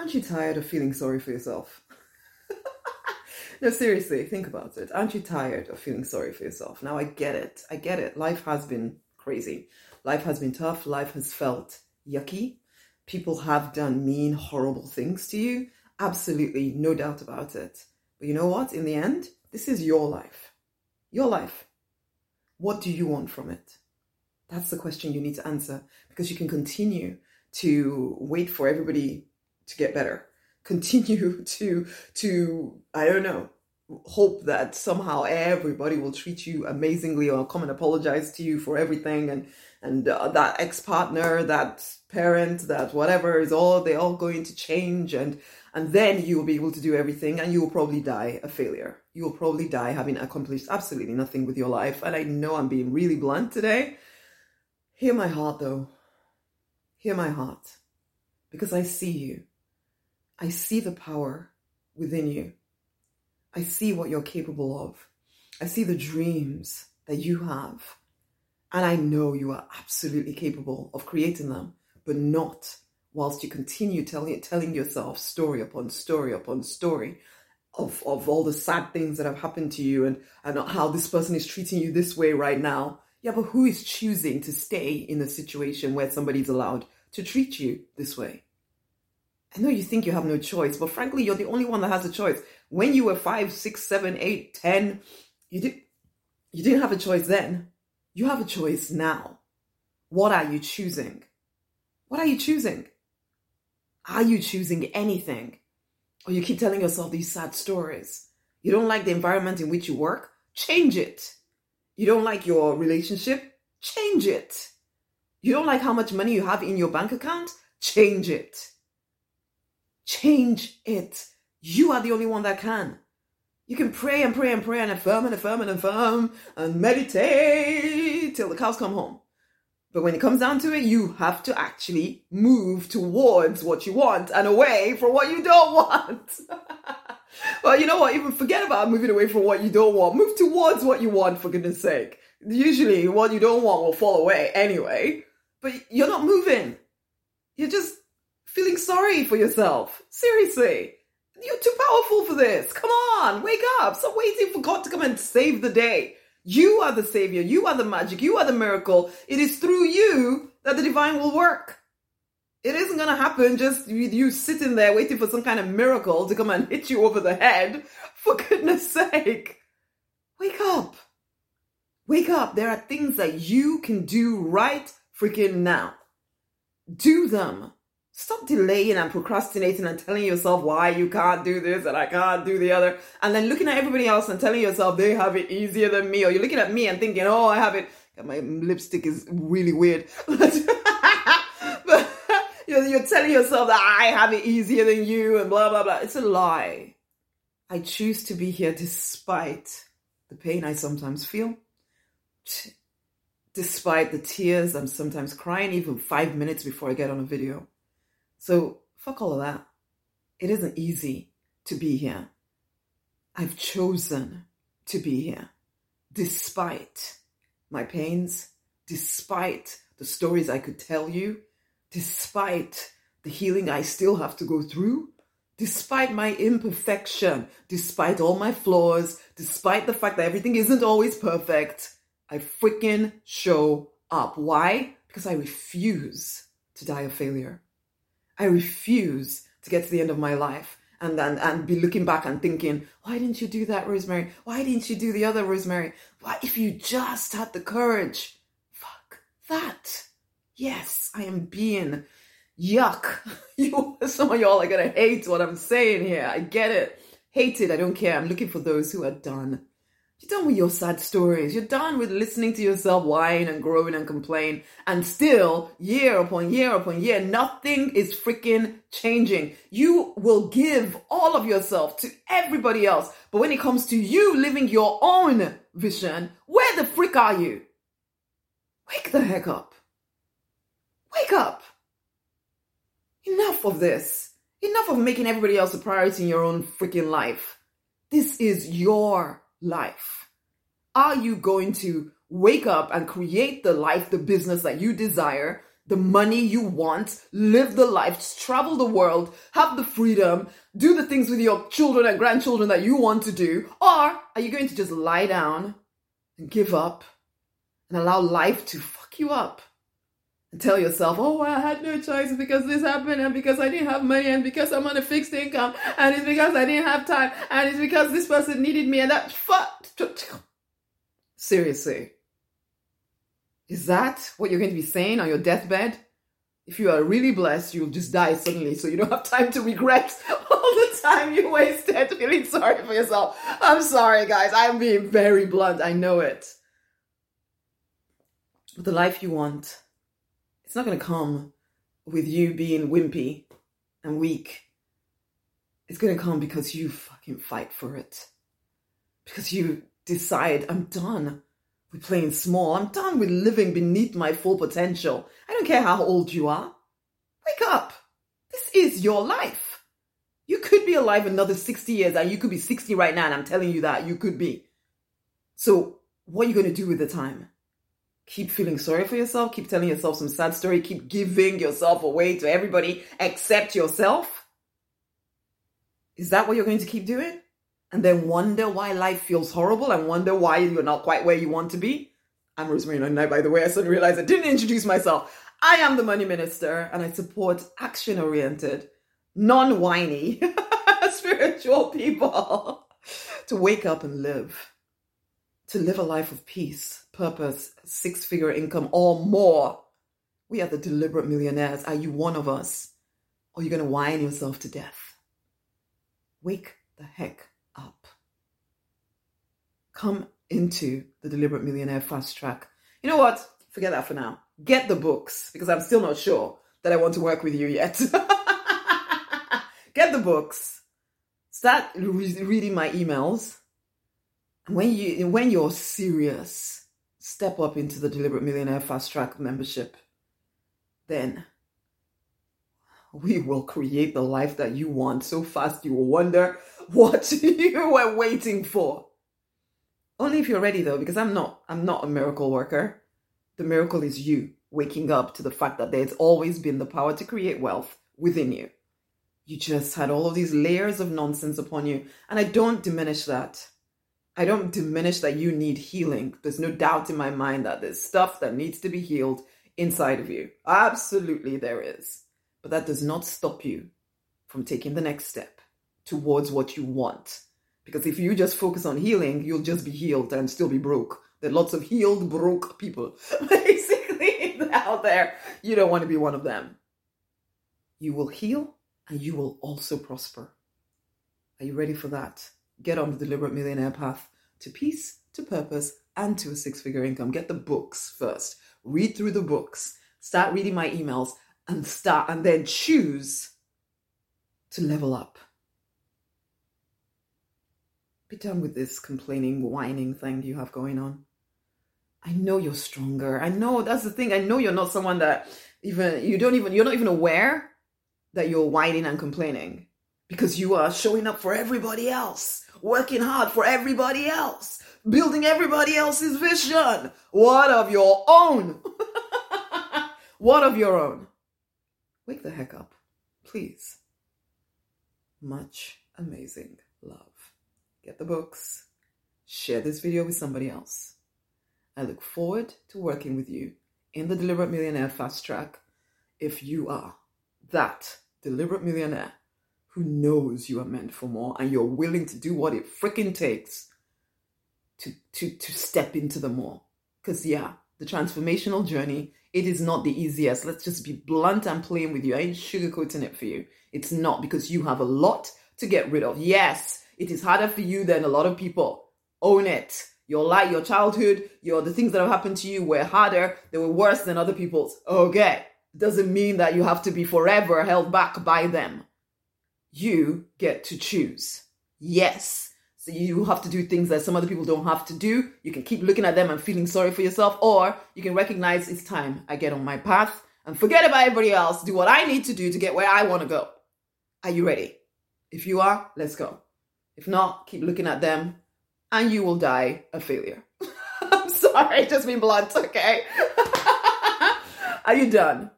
Aren't you tired of feeling sorry for yourself? no, seriously, think about it. Aren't you tired of feeling sorry for yourself? Now, I get it. I get it. Life has been crazy. Life has been tough. Life has felt yucky. People have done mean, horrible things to you. Absolutely, no doubt about it. But you know what? In the end, this is your life. Your life. What do you want from it? That's the question you need to answer because you can continue to wait for everybody to get better. Continue to to I don't know, hope that somehow everybody will treat you amazingly or come and apologize to you for everything and and uh, that ex-partner, that parent, that whatever is all they all going to change and and then you will be able to do everything and you will probably die a failure. You will probably die having accomplished absolutely nothing with your life. And I know I'm being really blunt today. Hear my heart though. Hear my heart. Because I see you. I see the power within you. I see what you're capable of. I see the dreams that you have. And I know you are absolutely capable of creating them, but not whilst you continue telling, telling yourself story upon story upon story of, of all the sad things that have happened to you and, and how this person is treating you this way right now. Yeah, but who is choosing to stay in a situation where somebody's allowed to treat you this way? I know you think you have no choice, but frankly, you're the only one that has a choice. When you were five, six, seven, eight, ten, you did you didn't have a choice then. You have a choice now. What are you choosing? What are you choosing? Are you choosing anything? Or you keep telling yourself these sad stories. You don't like the environment in which you work? Change it. You don't like your relationship? Change it. You don't like how much money you have in your bank account? Change it. Change it. You are the only one that can. You can pray and pray and pray and affirm and affirm and affirm and meditate till the cows come home. But when it comes down to it, you have to actually move towards what you want and away from what you don't want. well, you know what? Even forget about moving away from what you don't want. Move towards what you want, for goodness sake. Usually, what you don't want will fall away anyway. But you're not moving. You're just feeling sorry for yourself. Seriously. You're too powerful for this. Come on, wake up. Stop waiting for God to come and save the day. You are the savior. You are the magic. You are the miracle. It is through you that the divine will work. It isn't going to happen just with you sitting there waiting for some kind of miracle to come and hit you over the head. For goodness sake. Wake up. Wake up. There are things that you can do right freaking now. Do them. Stop delaying and procrastinating and telling yourself why you can't do this and I can't do the other. And then looking at everybody else and telling yourself they have it easier than me. Or you're looking at me and thinking, oh, I have it. My lipstick is really weird. but you're telling yourself that I have it easier than you and blah, blah, blah. It's a lie. I choose to be here despite the pain I sometimes feel, despite the tears I'm sometimes crying, even five minutes before I get on a video so fuck all of that. It isn't easy to be here. I've chosen to be here despite my pains, despite the stories I could tell you, despite the healing I still have to go through, despite my imperfection, despite all my flaws, despite the fact that everything isn't always perfect, I freaking show up. Why? Because I refuse to die a failure. I refuse to get to the end of my life and then and be looking back and thinking, why didn't you do that, Rosemary? Why didn't you do the other, Rosemary? Why, if you just had the courage? Fuck that. Yes, I am being yuck. you, some of y'all are gonna hate what I'm saying here. I get it. Hate it. I don't care. I'm looking for those who are done. You're done with your sad stories. You're done with listening to yourself whine and groan and complain. And still, year upon year upon year, nothing is freaking changing. You will give all of yourself to everybody else. But when it comes to you living your own vision, where the frick are you? Wake the heck up. Wake up. Enough of this. Enough of making everybody else a priority in your own freaking life. This is your life? Are you going to wake up and create the life, the business that you desire the money you want, live the life, travel the world, have the freedom, do the things with your children and grandchildren that you want to do? Or are you going to just lie down and give up and allow life to fuck you up? Tell yourself, oh, I had no choice because this happened and because I didn't have money and because I'm on a fixed income and it's because I didn't have time and it's because this person needed me and that fuck. Seriously. Is that what you're going to be saying on your deathbed? If you are really blessed, you'll just die suddenly, so you don't have time to regret all the time you wasted feeling sorry for yourself. I'm sorry, guys. I'm being very blunt. I know it. But the life you want, it's not going to come with you being wimpy and weak. It's going to come because you fucking fight for it. Because you decide, I'm done with playing small. I'm done with living beneath my full potential. I don't care how old you are. Wake up. This is your life. You could be alive another 60 years and you could be 60 right now, and I'm telling you that you could be. So, what are you going to do with the time? Keep feeling sorry for yourself, keep telling yourself some sad story, keep giving yourself away to everybody except yourself? Is that what you're going to keep doing? and then wonder why life feels horrible and wonder why you're not quite where you want to be. I'm Rosemary Knight, by the way. I suddenly realized I didn't introduce myself. I am the money minister and I support action oriented, non whiny, spiritual people to wake up and live, to live a life of peace, purpose, six figure income, or more. We are the deliberate millionaires. Are you one of us? Or are you going to whine yourself to death? Wake the heck up. Come into the Deliberate Millionaire Fast Track. You know what? Forget that for now. Get the books because I'm still not sure that I want to work with you yet. Get the books. Start re- reading my emails. When you when you're serious, step up into the Deliberate Millionaire Fast Track membership. Then we will create the life that you want so fast you will wonder what you were waiting for. Only if you're ready though, because I'm not. I'm not a miracle worker. The miracle is you waking up to the fact that there's always been the power to create wealth within you. You just had all of these layers of nonsense upon you. And I don't diminish that. I don't diminish that you need healing. There's no doubt in my mind that there's stuff that needs to be healed inside of you. Absolutely, there is. But that does not stop you from taking the next step towards what you want. Because if you just focus on healing, you'll just be healed and still be broke. There are lots of healed, broke people basically out there. You don't want to be one of them. You will heal and you will also prosper. Are you ready for that? Get on the deliberate millionaire path to peace, to purpose, and to a six figure income. Get the books first. Read through the books. Start reading my emails and start and then choose to level up. Be done with this complaining, whining thing you have going on. I know you're stronger. I know that's the thing. I know you're not someone that even you don't even you're not even aware that you're whining and complaining because you are showing up for everybody else, working hard for everybody else, building everybody else's vision. What of your own? what of your own? Wake the heck up, please. Much amazing love get the books, share this video with somebody else. I look forward to working with you in the Deliberate Millionaire Fast Track if you are that deliberate millionaire who knows you are meant for more and you're willing to do what it freaking takes to, to, to step into the more. Because, yeah, the transformational journey, it is not the easiest. Let's just be blunt and plain with you. I ain't sugarcoating it for you. It's not because you have a lot to get rid of. Yes, it is harder for you than a lot of people. Own it. Your life, your childhood, your the things that have happened to you were harder, they were worse than other people's. Okay. Doesn't mean that you have to be forever held back by them. You get to choose. Yes. So you have to do things that some other people don't have to do. You can keep looking at them and feeling sorry for yourself, or you can recognize it's time I get on my path and forget about everybody else, do what I need to do to get where I want to go. Are you ready? If you are, let's go. If not, keep looking at them and you will die a failure. I'm sorry, just being blunt, okay? Are you done?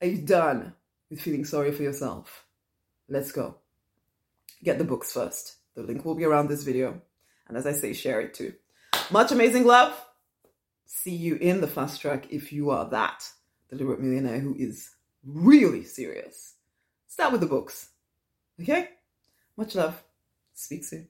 Are you done with feeling sorry for yourself? Let's go. Get the books first. The link will be around this video. And as I say, share it too. Much amazing love. See you in the fast track if you are that deliberate millionaire who is really serious. Start with the books. Okay? Much love. Speak soon.